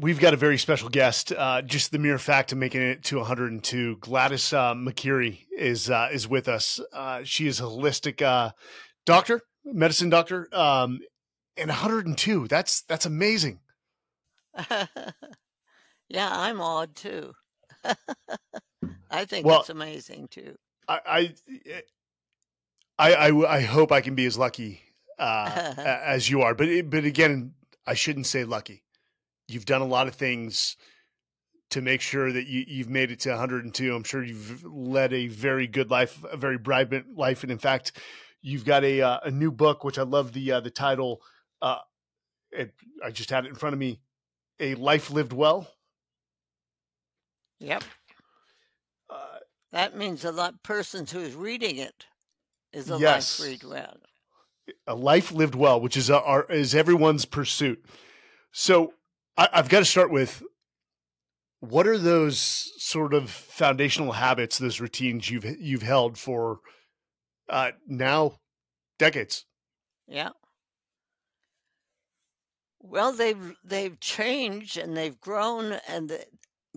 we've got a very special guest. Uh, just the mere fact of making it to 102, Gladys uh, McGarey is uh, is with us. Uh, she is a holistic uh, doctor, medicine doctor, um, and 102. That's that's amazing. yeah, I'm awed too. I think Well, it's amazing too. I I I, I, hope I can be as lucky uh, as you are, but it- but again, I shouldn't say lucky. You've done a lot of things to make sure that you, you've made it to 102. I'm sure you've led a very good life, a very vibrant life, and in fact, you've got a uh, a new book, which I love the uh, the title. Uh, it, I just had it in front of me. A life lived well. Yep. Uh, That means a lot person who's reading it is a Yes. life lived well. a life lived well, which is our is everyone's pursuit. So I, I've got to start with what are those sort of foundational habits, those routines you've you've held for uh, now decades. Yeah. Well, they've they've changed and they've grown and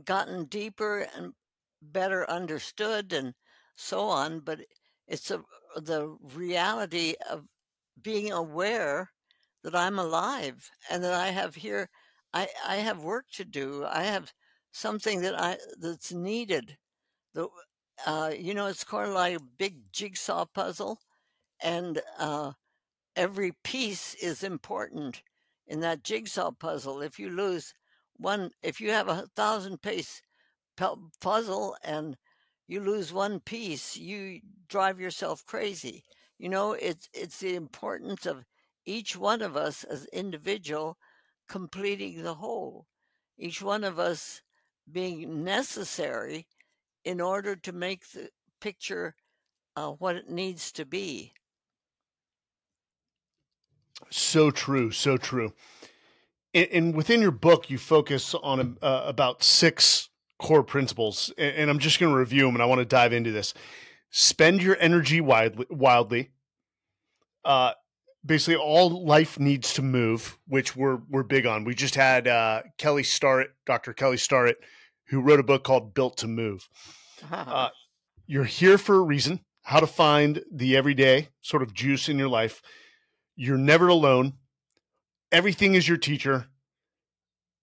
gotten deeper and better understood and so on. But it's a, the reality of being aware that I'm alive and that I have here. I I have work to do. I have something that I that's needed. The uh, you know, it's kind of like a big jigsaw puzzle, and uh, every piece is important in that jigsaw puzzle. If you lose one, if you have a thousand piece puzzle and you lose one piece, you drive yourself crazy. You know, it's it's the importance of each one of us as individual completing the whole. Each one of us being necessary in order to make the picture uh, what it needs to be. So true, so true. And, and within your book, you focus on uh, about six core principles, and, and I'm just going to review them, and I want to dive into this. Spend your energy widely, wildly. Uh, basically, all life needs to move, which we're we're big on. We just had uh, Kelly Starrett, Dr. Kelly Starrett, who wrote a book called Built to Move. Uh, you're here for a reason. How to find the everyday sort of juice in your life. You're never alone. Everything is your teacher.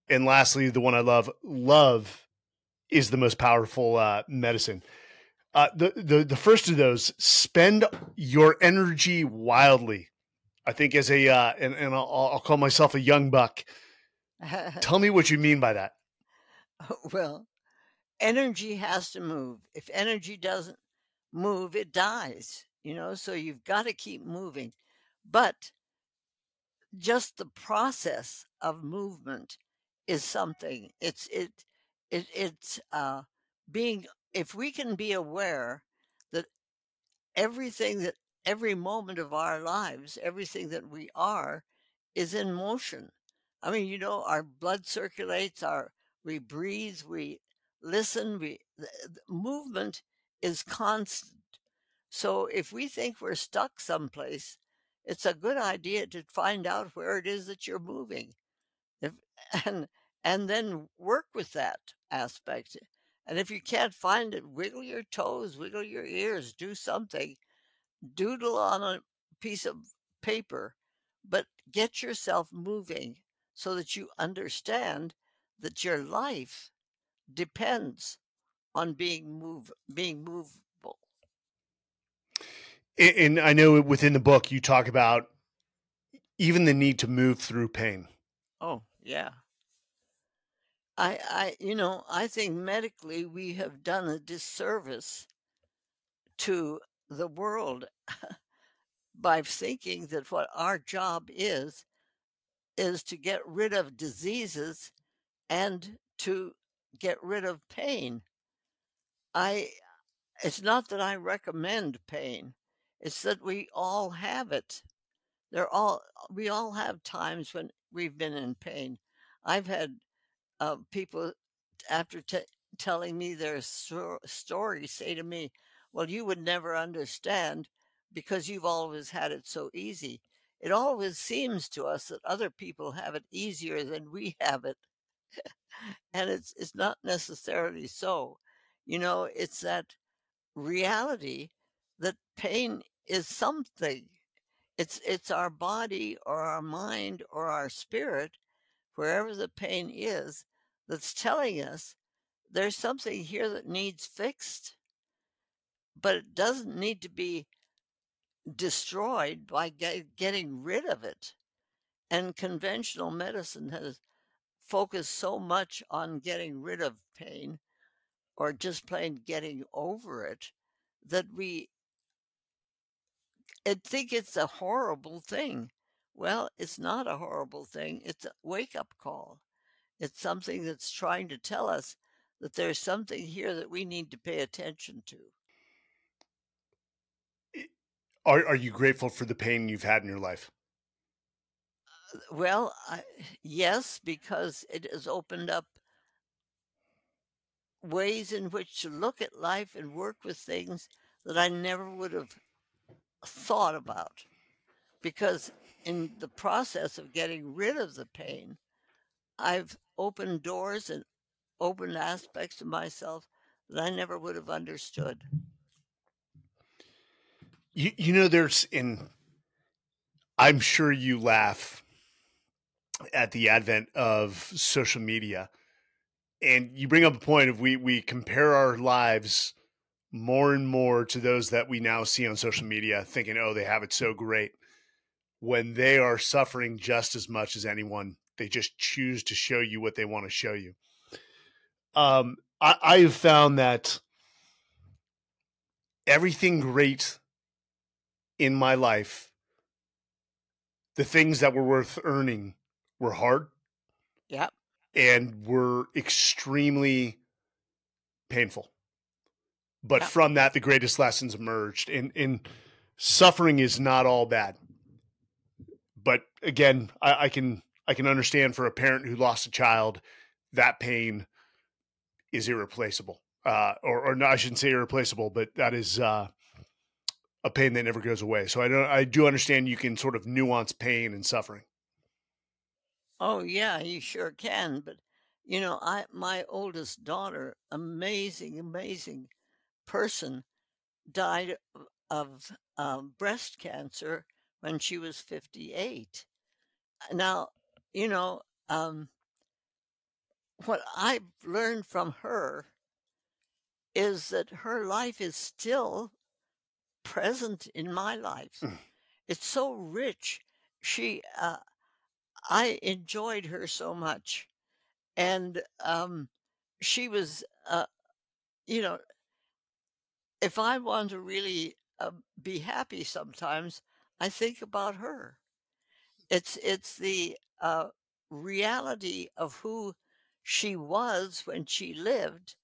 And lastly, the one I love, love is the most powerful uh, medicine. Uh, the, the the first of those, spend your energy wildly. I think as a uh, and, and I'll, I'll call myself a young buck. Tell me what you mean by that. well, energy has to move. If energy doesn't move, it dies, you know, so you've got to keep moving. But just the process of movement is something. It's it it it's uh being if we can be aware that everything that every moment of our lives, everything that we are is in motion. I mean, you know, our blood circulates, our we breathe, we listen, we the, the movement is constant. So if we think we're stuck someplace, it's a good idea to find out where it is that you're moving. If and and then work with that aspect. And if you can't find it, wiggle your toes, wiggle your ears, do something, doodle on a piece of paper, but get yourself moving so that you understand that your life depends on being move being movable. And, I know within the book you talk about even the need to move through pain. Oh, yeah. I I you know, I think medically we have done a disservice to the world by thinking that what our job is is to get rid of diseases and to get rid of pain. I it's not that I recommend pain. It's that we all have it. They're all we all have times when we've been in pain. I've had uh, people after t- telling me their stor- story say to me, "Well, you would never understand because you've always had it so easy." It always seems to us that other people have it easier than we have it. and it's it's not necessarily so. You know, it's that reality that pain is something. It's it's our body or our mind or our spirit, wherever the pain is, that's telling us there's something here that needs fixed. But it doesn't need to be destroyed by get, getting rid of it. And conventional medicine has focused so much on getting rid of pain or just plain getting over it that we I think it's a horrible thing. Well, it's not a horrible thing. It's a wake up call. It's something that's trying to tell us that there's something here that we need to pay attention to. Are are you grateful for the pain you've had in your life? Uh, well, I, yes, because it has opened up ways in which to look at life and work with things that I never would have thought about. Because in the process of getting rid of the pain, I've opened doors and opened aspects of myself that I never would have understood. You, you know, there's in, I'm sure you laugh at the advent of social media. And you bring up a point of we we compare our lives more and more to those that we now see on social media, thinking, oh, they have it so great, when they are suffering just as much as anyone. They just choose to show you what they want to show you. Um, I, I have found that everything great in my life, the things that were worth earning were hard. Yeah. And were extremely painful. But from that, the greatest lessons emerged. And, and suffering is not all bad. But again, I, I can I can understand for a parent who lost a child, that pain is irreplaceable. Uh, or, or no, I shouldn't say irreplaceable, but that is uh, a pain that never goes away. So I don't, I do understand you can sort of nuance pain and suffering. Oh yeah, you sure can. But you know, I my oldest daughter, amazing, amazing person, died of um, breast cancer when she was 58. Now, you know, um, what I've learned from her is that her life is still present in my life. Mm. It's so rich. She, uh, I enjoyed her so much, and um, she was, uh, you know, if I want to really uh, be happy, sometimes I think about her. It's it's the uh, reality of who she was when she lived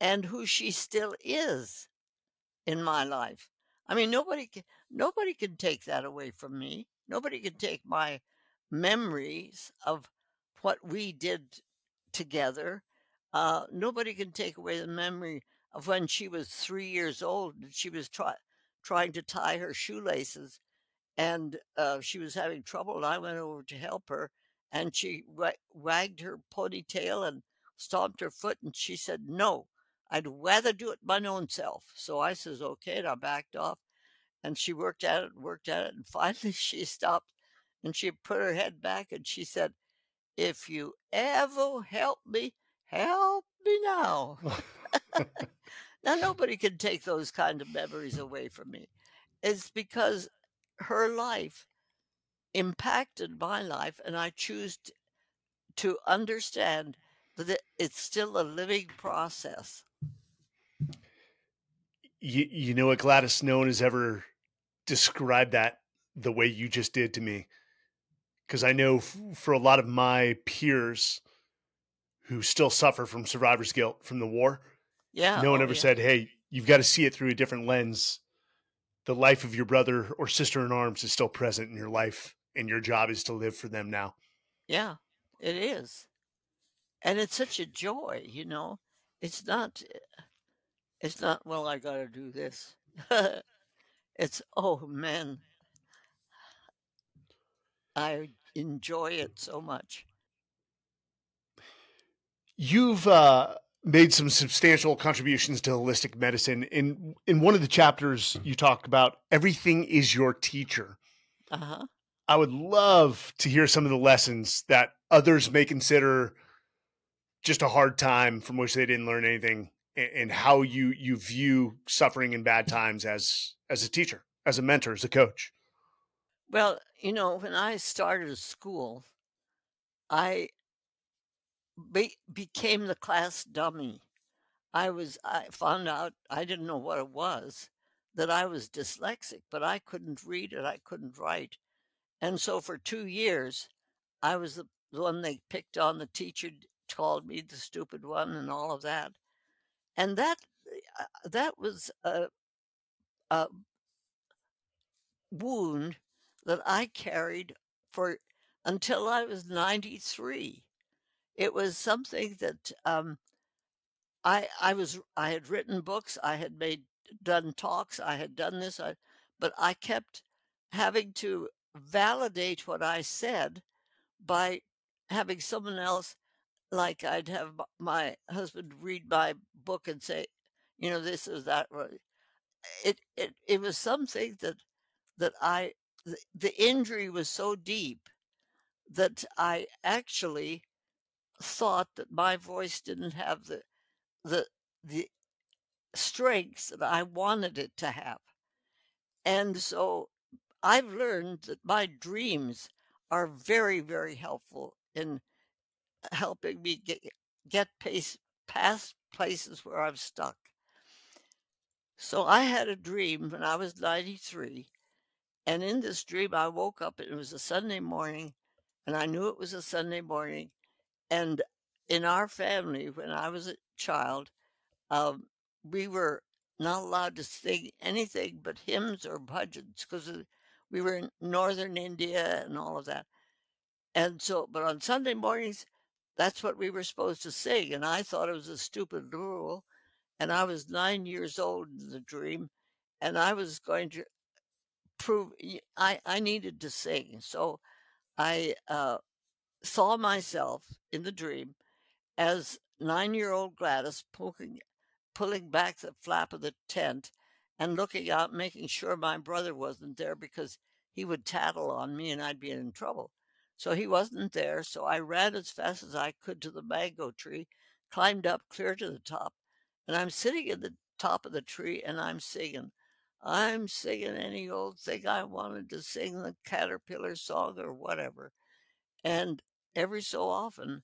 and who she still is in my life. I mean, nobody can, nobody can take that away from me. Nobody can take my memories of what we did together. Uh, nobody can take away the memory of when she was three years old and she was try, trying to tie her shoelaces and uh, she was having trouble. And I went over to help her and she wagged her ponytail and stomped her foot and she said, No, I'd rather do it my own self. So I says, Okay. And I backed off and she worked at it and worked at it. And finally she stopped and she put her head back and she said, If you ever help me, help me now. now, nobody can take those kind of memories away from me. It's because her life impacted my life, and I choose to understand that it's still a living process. You, you know what Gladys Noen has ever described that the way you just did to me? Because I know f- for a lot of my peers who still suffer from survivor's guilt from the war, yeah, no one oh, ever yeah. said, "Hey, you've got to see it through a different lens." The life of your brother or sister in arms is still present in your life, and your job is to live for them now. Yeah, it is. And it's such a joy, you know. It's not it's not well I got to do this. it's oh man. I enjoy it so much. You've uh, made some substantial contributions to holistic medicine. In in one of the chapters, you talk about everything is your teacher. Uh-huh. I would love to hear some of the lessons that others may consider just a hard time from which they didn't learn anything, and how you you view suffering in bad times as as a teacher, as a mentor, as a coach. Well, you know, when I started school, I be became the class dummy. I was I found out I didn't know what it was, that I was dyslexic, but I couldn't read it, I couldn't write. And so for 2 years, I was the one they picked on, the teacher called me the stupid one and all of that. And that uh, that was a a wound that I carried for until I was 93. It was something that, um I I was I had written books, I had made done talks, I had done this, I but I kept having to validate what I said by having someone else like, I'd have my husband read my book and say, you know, this or that, eh, it it it was something that that I the the injury was so deep that I actually thought that my voice didn't have the the the strengths that I wanted it to have. And so I've learned that my dreams are very, very helpful in helping me get get pace past places where I'm stuck. So I had a dream when I was 93, and in this dream, I woke up, and it was a Sunday morning, and I knew it was a Sunday morning, and in our family, when I was a child, um, we were not allowed to sing anything but hymns or bhajans 'cause because we were in Northern India and all of that. And so but on Sunday mornings, that's what we were supposed to sing, and I thought it was a stupid rule, and I was 9 years old in the dream, and I was going to prove I needed to sing. So I, uh, saw myself in the dream as nine-year-old Gladys poking pulling back the flap of the tent and looking out, making sure my brother wasn't there because he would tattle on me and I'd be in trouble. So he wasn't there, so I ran as fast as I could to the mango tree, climbed up clear to the top, and I'm sitting at the top of the tree and I'm singing. I'm singing any old thing I wanted to sing, the caterpillar song or whatever. And every so often,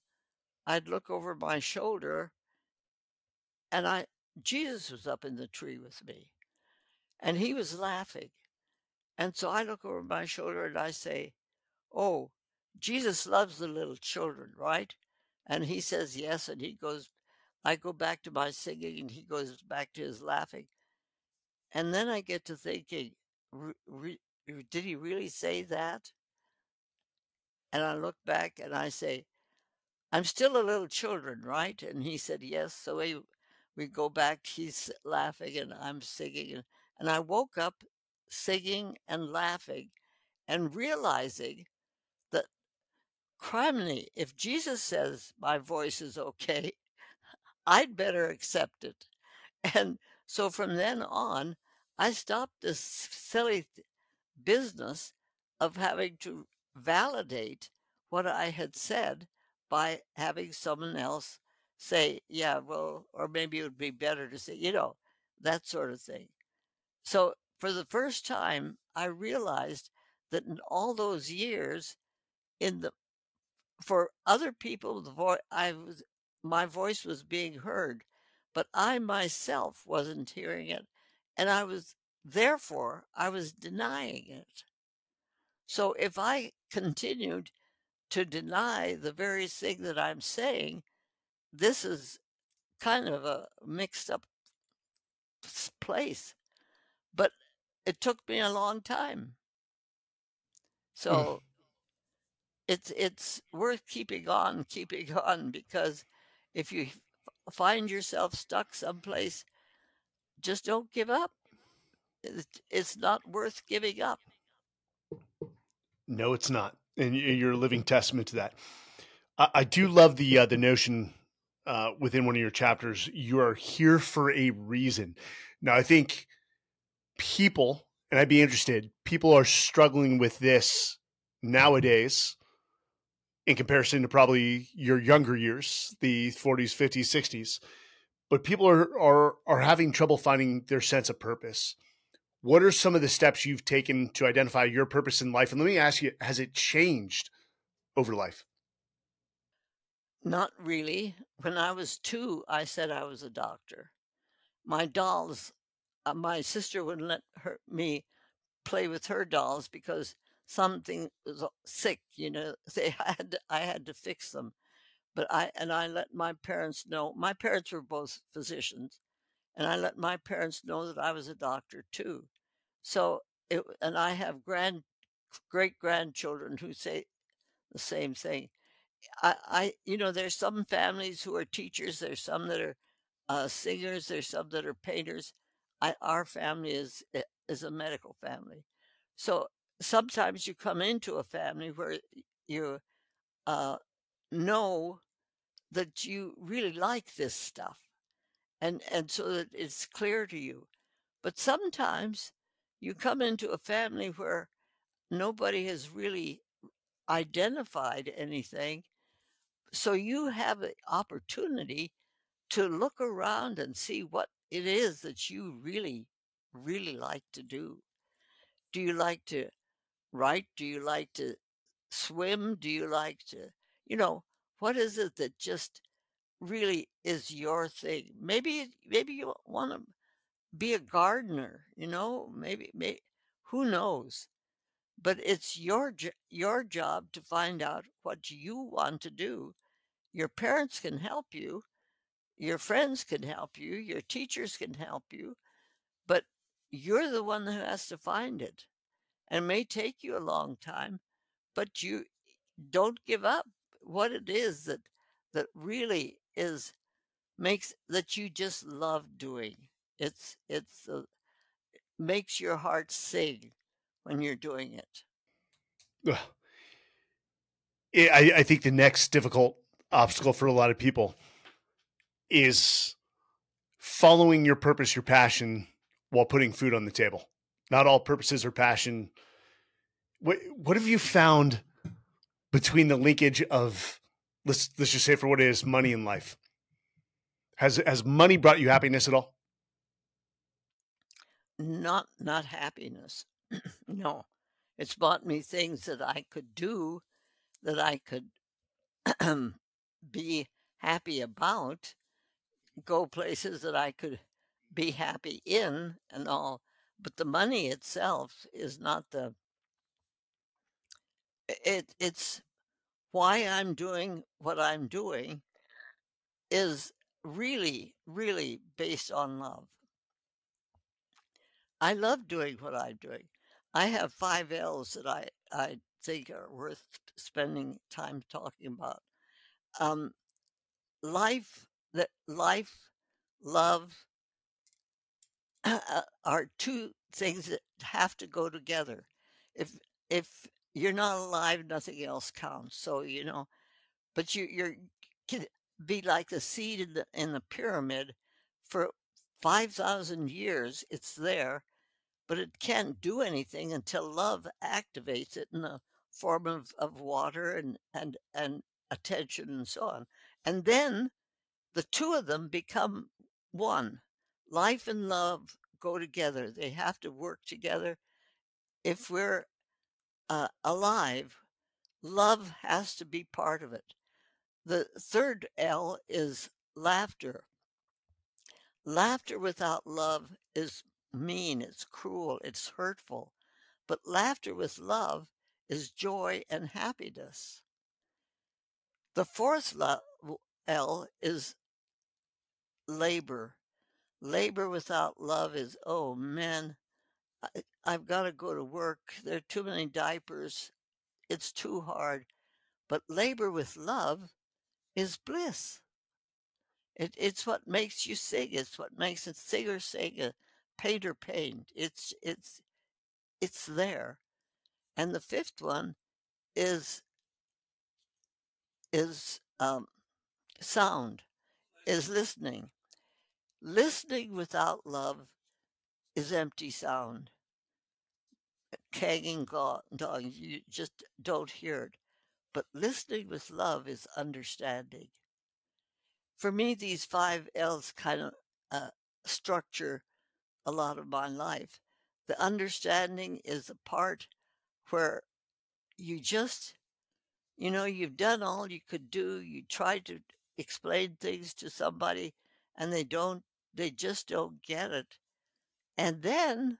I'd look over my shoulder and I Jesus was up in the tree with me, and he was laughing. And so I look over my shoulder and I say, "Oh, Jesus loves the little children, right?" And he says, "Yes," and he goes I go back to my singing, and he goes back to his laughing. And then I get to thinking, "R re did he really say that?" And I look back and I say, "I'm still a little children, right?" And he said, "Yes." So we we go back, he's laughing and I'm singing, and and I woke up singing and laughing and realizing criminy, if Jesus says my voice is okay, I'd better accept it. And so from then on, I stopped this silly business of having to validate what I had said by having someone else say, "Yeah, well" or maybe it would be better to say, you know, that sort of thing. So for the first time, I realized that in all those years, in the for other people, the voi I was my voice was being heard, but I myself wasn't hearing it, and I was therefore, I was denying it. So if I continued to deny the very thing that I'm saying, this is kind of a mixed up place, but it took me a long time. Mm. So it's it's worth keeping on, keeping on because if you find yourself stuck someplace, just don't give up. It's not worth giving up. No, it's not, and you're a living testament to that. I do love the, uh, the notion, uh, within one of your chapters, you are here for a reason. Now, I think people, and I'd be interested, people are struggling with this nowadays in comparison to probably your younger years, the 40s, 50s, 60s. But people are are are having trouble finding their sense of purpose. What are some of the steps you've taken to identify your purpose in life? And let me ask you, has it changed over life? Not really. When I was 2, I said I was a doctor. My dolls uh, my sister wouldn't let her me play with her dolls because something was uh, sick, you know. They had I had to fix them. But I and I let my parents know. My parents were both physicians, and I let my parents know that I was a doctor too. So it and I have grand great grandchildren who say the same thing. I, I you know, there's some families who are teachers, there's some that are uh, singers, there's some that are painters. I, our family is eh, is a medical family, so sometimes you come into a family where you uh, know that you really like this stuff, and and so that it's clear to you. But sometimes you come into a family where nobody has really identified anything, so you have an opportunity to look around and see what it is that you really, really like to do. Do you like to write? Do you like to swim? Do you like to, you know, what is it that just really is your thing? Maybe, maybe you want to be a gardener, you know, maybe, maybe, who knows? But it's your your job to find out what you want to do. Your parents can help you, your friends can help you, your teachers can help you, but you're the one who has to find it. And it may take you a long time, but you don't give up what it is that that really is makes that you just love doing. It's it's uh, makes your heart sing when you're doing it. I, I think the next difficult obstacle for a lot of people is following your purpose, your passion, while putting food on the table. Not all purposes or passion. What what have you found between the linkage of let's let's just say for what it is, money in life? Has has money brought you happiness at all? Not not happiness. no. It's brought me things that I could do that I could be happy about go places that I could be happy in and all, but the money itself is not the it it's why I'm doing what I'm doing is really really based on love. I love doing what I'm doing. I have five L's that I I think are worth spending time talking about. Um, life that life, love Uh, are two things that have to go together. If if you're not alive, nothing else counts. So you know, but you you're can be like the seed in the in the pyramid for five thousand years. It's there, but it can't do anything until love activates it in the form of, of water and and and attention and so on. And then the two of them become one. Life and love go together. They have to work together. If we're uh, alive, love has to be part of it. The third L is laughter. Laughter without love is mean, it's cruel, it's hurtful. But laughter with love is joy and happiness. The fourth L is labor. Labor without love is, oh man, I, I've got to go to work. There are too many diapers. It's too hard. But labor with love is bliss. It, it's what makes you sing. It's what makes a singer sing, a painter paint. It's it's it's there. And the fifth one is is um, sound. is listening. Listening without love is empty sound. Hanging dog, you just don't hear it. But listening with love is understanding. For me, these five L's kind of uh, structure a lot of my life. The understanding is the part where you just, you know, you've done all you could do. You try to explain things to somebody and they don't, they just don't get it. And then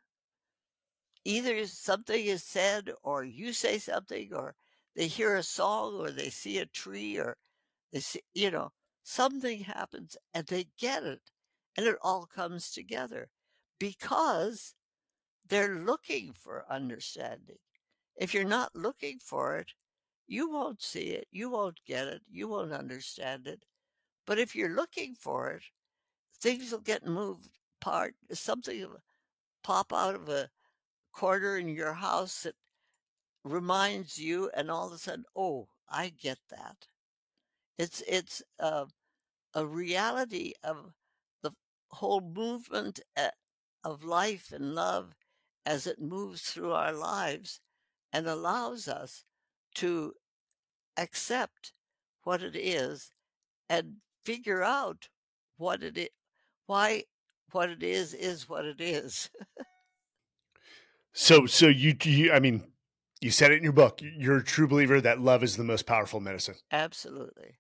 either something is said or you say something or they hear a song or they see a tree or they see, you know, something happens and they get it and it all comes together because they're looking for understanding. If you're not looking for it, you won't see it, you won't get it, you won't understand it. But if you're looking for it, things will get moved apart. Something will pop out of a corner in your house that reminds you, and all of a sudden, oh, I get that. It's it's uh, a reality of the whole movement eh, of life and love as it moves through our lives and allows us to accept what it is and figure out what it is, why what it is is what it is. so, so you, you, I mean, you said it in your book. You're a true believer that love is the most powerful medicine. Absolutely.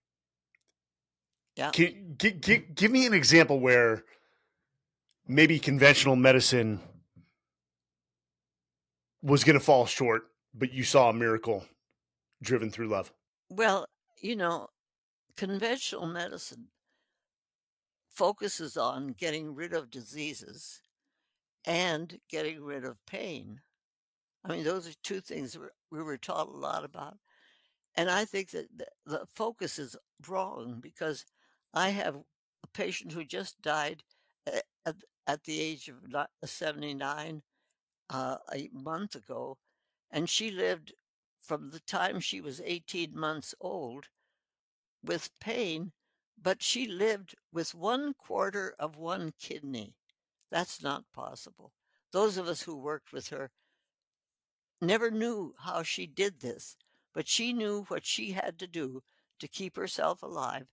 Yeah. Can, give, give, give me an example where maybe conventional medicine was going to fall short, but you saw a miracle driven through love. Well, you know, conventional medicine focuses on getting rid of diseases and getting rid of pain. I mean, those are two things we were taught a lot about. And I think that the focus is wrong because I have a patient who just died at, at the age of 79 uh, a month ago, and she lived from the time she was 18 months old with pain, but she lived with one quarter of one kidney. That's not possible. Those of us who worked with her never knew how she did this, but she knew what she had to do to keep herself alive,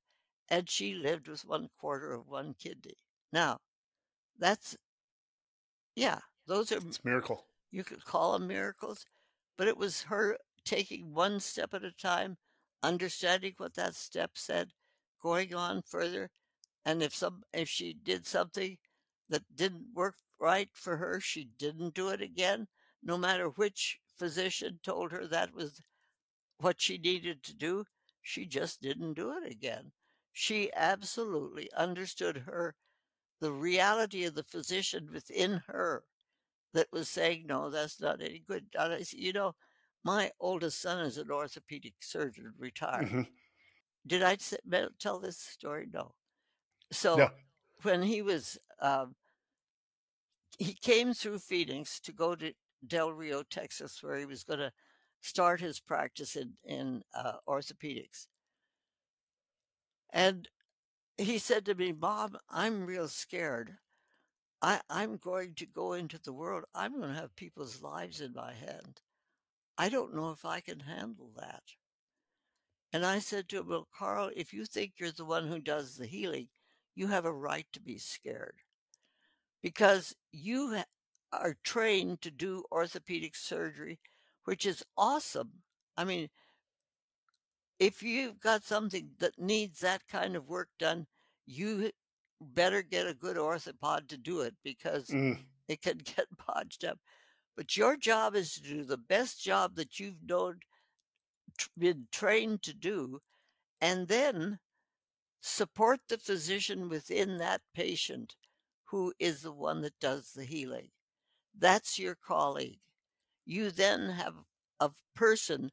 and she lived with one quarter of one kidney. Now, that's, yeah, those are it's miracle. You could call them miracles, but it was her taking one step at a time, understanding what that step said, going on further, and if some if she did something that didn't work right for her, she didn't do it again, no matter which physician told her that was what she needed to do, she just didn't do it again. She absolutely understood her the reality of the physician within her that was saying, no, that's not any good. You know, my oldest son is an orthopedic surgeon, retired. Mm-hmm. Did I tell this story? No. So no. when he was, um, he came through Phoenix to go to Del Rio, Texas, where he was going to start his practice in, in uh, orthopedics. And he said to me, Bob, I'm real scared. I, I'm going to go into the world. I'm going to have people's lives in my hand. I don't know if I can handle that. And I said to him, Well, Carl, if you think you're the one who does the healing, you have a right to be scared because you are trained to do orthopedic surgery, which is awesome. I mean, if you've got something that needs that kind of work done, you better get a good orthopod to do it because mm. it can get bodged up. But your job is to do the best job that you've known, been trained to do, and then support the physician within that patient who is the one that does the healing. That's your colleague. You then have a person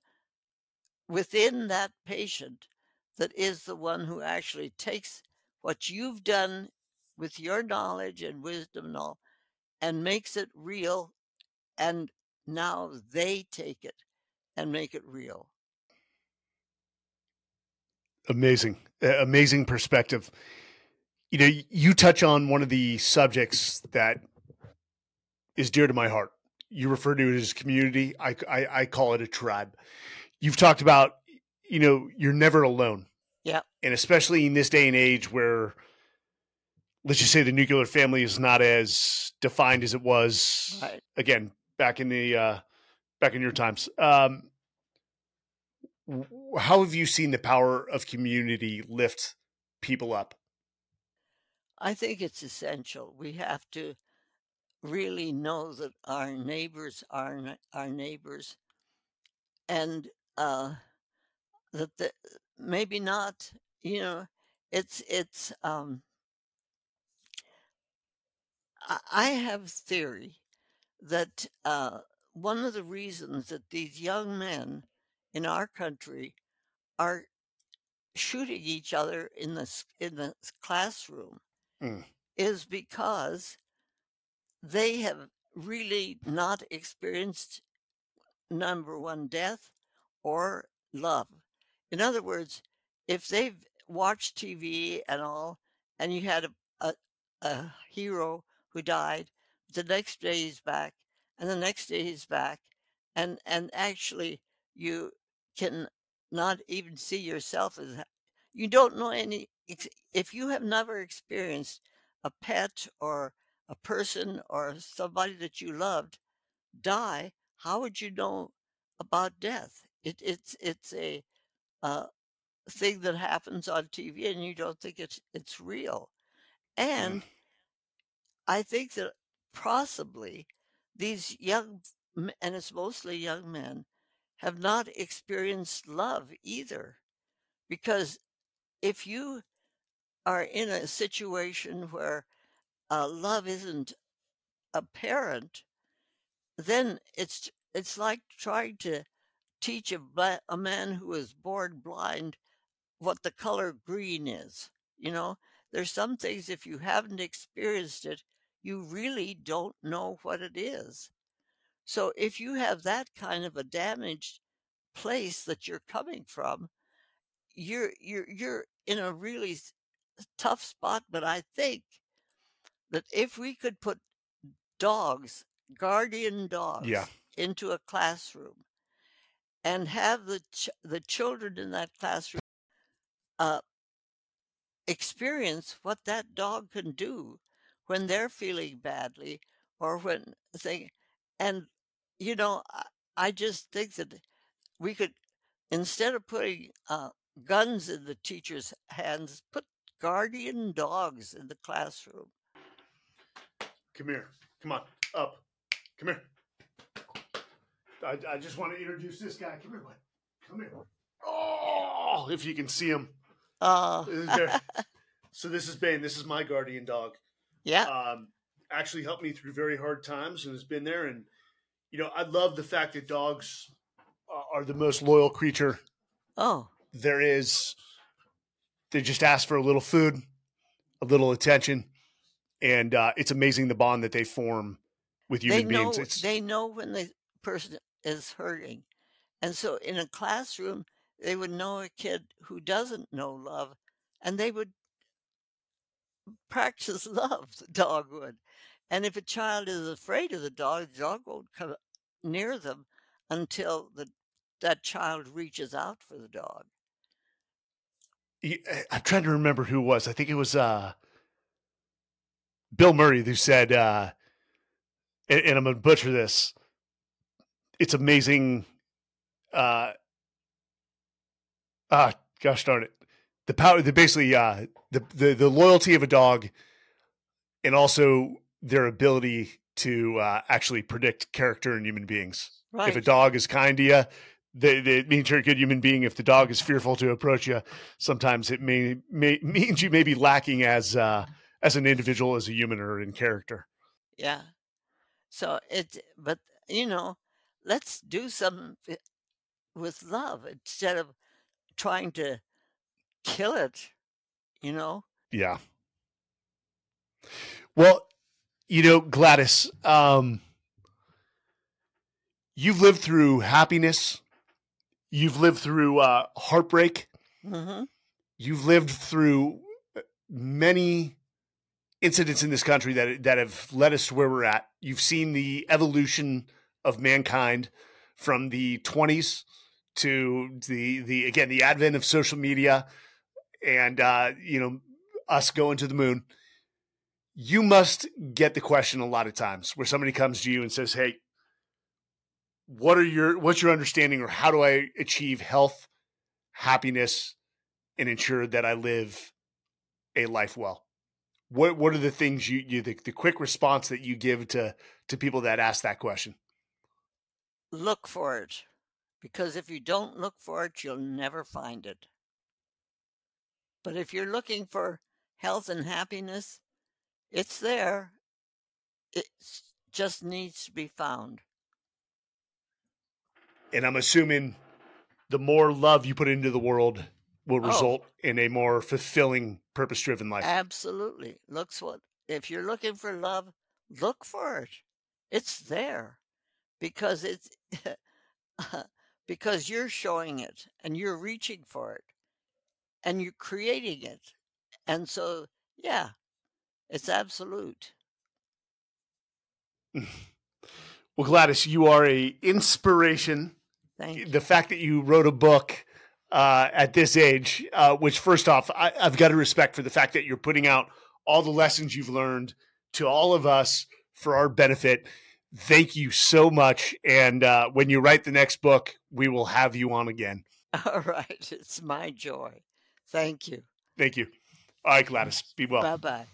within that patient that is the one who actually takes what you've done with your knowledge and wisdom and all, and makes it real. And now they take it and make it real. Amazing, amazing perspective. you know, you touch on one of the subjects that is dear to my heart. You refer to it as community. I, I, I call it a tribe. You've talked about, you know, you're never alone. Yeah. And especially in this day and age where, let's just say the nuclear family is not as defined as it was Right. again back in the uh back in your times um how have you seen the power of community lift people up I think it's essential. We have to really know that our neighbors are our neighbors, and uh, that the, maybe not. You know, it's it's. Um, I, have theory that uh, one of the reasons that these young men in our country are shooting each other in the in the classroom Mm. is because they have really not experienced number one death or love in other words if they've watched tv and all and you had a, a, a hero who died the next day he's back and the next day he's back and and actually you can not even see yourself as you don't know any if you have never experienced a pet or a person or somebody that you loved die how would you know about death it, it's it's a uh, thing that happens on tv and you don't think it's it's real Mm. and I think that possibly these young, and it's mostly young men, have not experienced love either. Because if you are in a situation where uh, love isn't apparent, then it's it's like trying to teach a, bla- a man who is born blind what the color green is. You know, there's some things if you haven't experienced it, you really don't know what it is. So if you have that kind of a damaged place that you're coming from, you're you're you're in a really tough spot. But I think that if we could put dogs, guardian dogs, yeah into a classroom and have the ch- the children in that classroom uh, experience what that dog can do when they're feeling badly or when they and you know I, I just think that we could instead of putting uh, guns in the teachers' hands, put guardian dogs in the classroom. come here. Come on. Up. Come here. I, I just want to introduce this guy. Come here bud. Come here. Oh if you can see him. There. so this is bane. This is my guardian dog. Yeah, um, actually helped me through very hard times and has been there. And you know, I love the fact that dogs are- are the most loyal creature oh, there is. They just ask for a little food, a little attention, and uh, it's amazing the bond that they form with they human know beings. It's they know when the person is hurting, and so in a classroom they would know a kid who doesn't know love, and they would practice love. The dog would, and if a child is afraid of the dog, the dog won't come near them until the that child reaches out for the dog. I'm trying to remember who it was. I think it was uh, Bill Murray who said, uh, and, and I'm going to butcher this. It's amazing. Uh, ah, gosh darn it! The power, the basically uh, the, the the loyalty of a dog, and also their ability to uh, actually predict character in human beings. Right. If a dog is kind to you, they, they, it means you're a good human being. If the dog is fearful to approach you, sometimes it may, may means you may be lacking as uh, as an individual, as a human, or in character. Yeah. So it, but you know, let's do something with love instead of trying to kill it. You know. Yeah. Well, you know, Gladys, um, you've lived through happiness. You've lived through uh, heartbreak. hmm You've lived through uh, many incidents in this country that that have led us to where we're at. You've seen the evolution of mankind from the 20s to the the again the advent of social media and uh, you know us going to the moon. You must get the question a lot of times where somebody comes to you and says, "Hey, what are your what's your understanding or how do I achieve health, happiness, and ensure that I live a life well?" What what are the things you you the, the quick response that you give to to people that ask that question? Look for it. Because if you don't look for it, you'll never find it. But if you're looking for health and happiness, it's there. It just needs to be found. And I'm assuming the more love you put into the world will Oh, result in a more fulfilling, purpose driven life. absolutely. Looks what if you're looking for love, look for it. It's there because it's because you're showing it and you're reaching for it and you're creating it. And so, yeah, it's absolute. Well, Gladys, you are a inspiration. Thank you. The fact that you wrote a book uh, at this age, uh, which first off, I, I've got to respect for the fact that you're putting out all the lessons you've learned to all of us for our benefit. Thank you so much. And uh, when you write the next book, we will have you on again. All right. It's my joy. Thank you. Thank you. All right, Gladys, be well. Bye bye.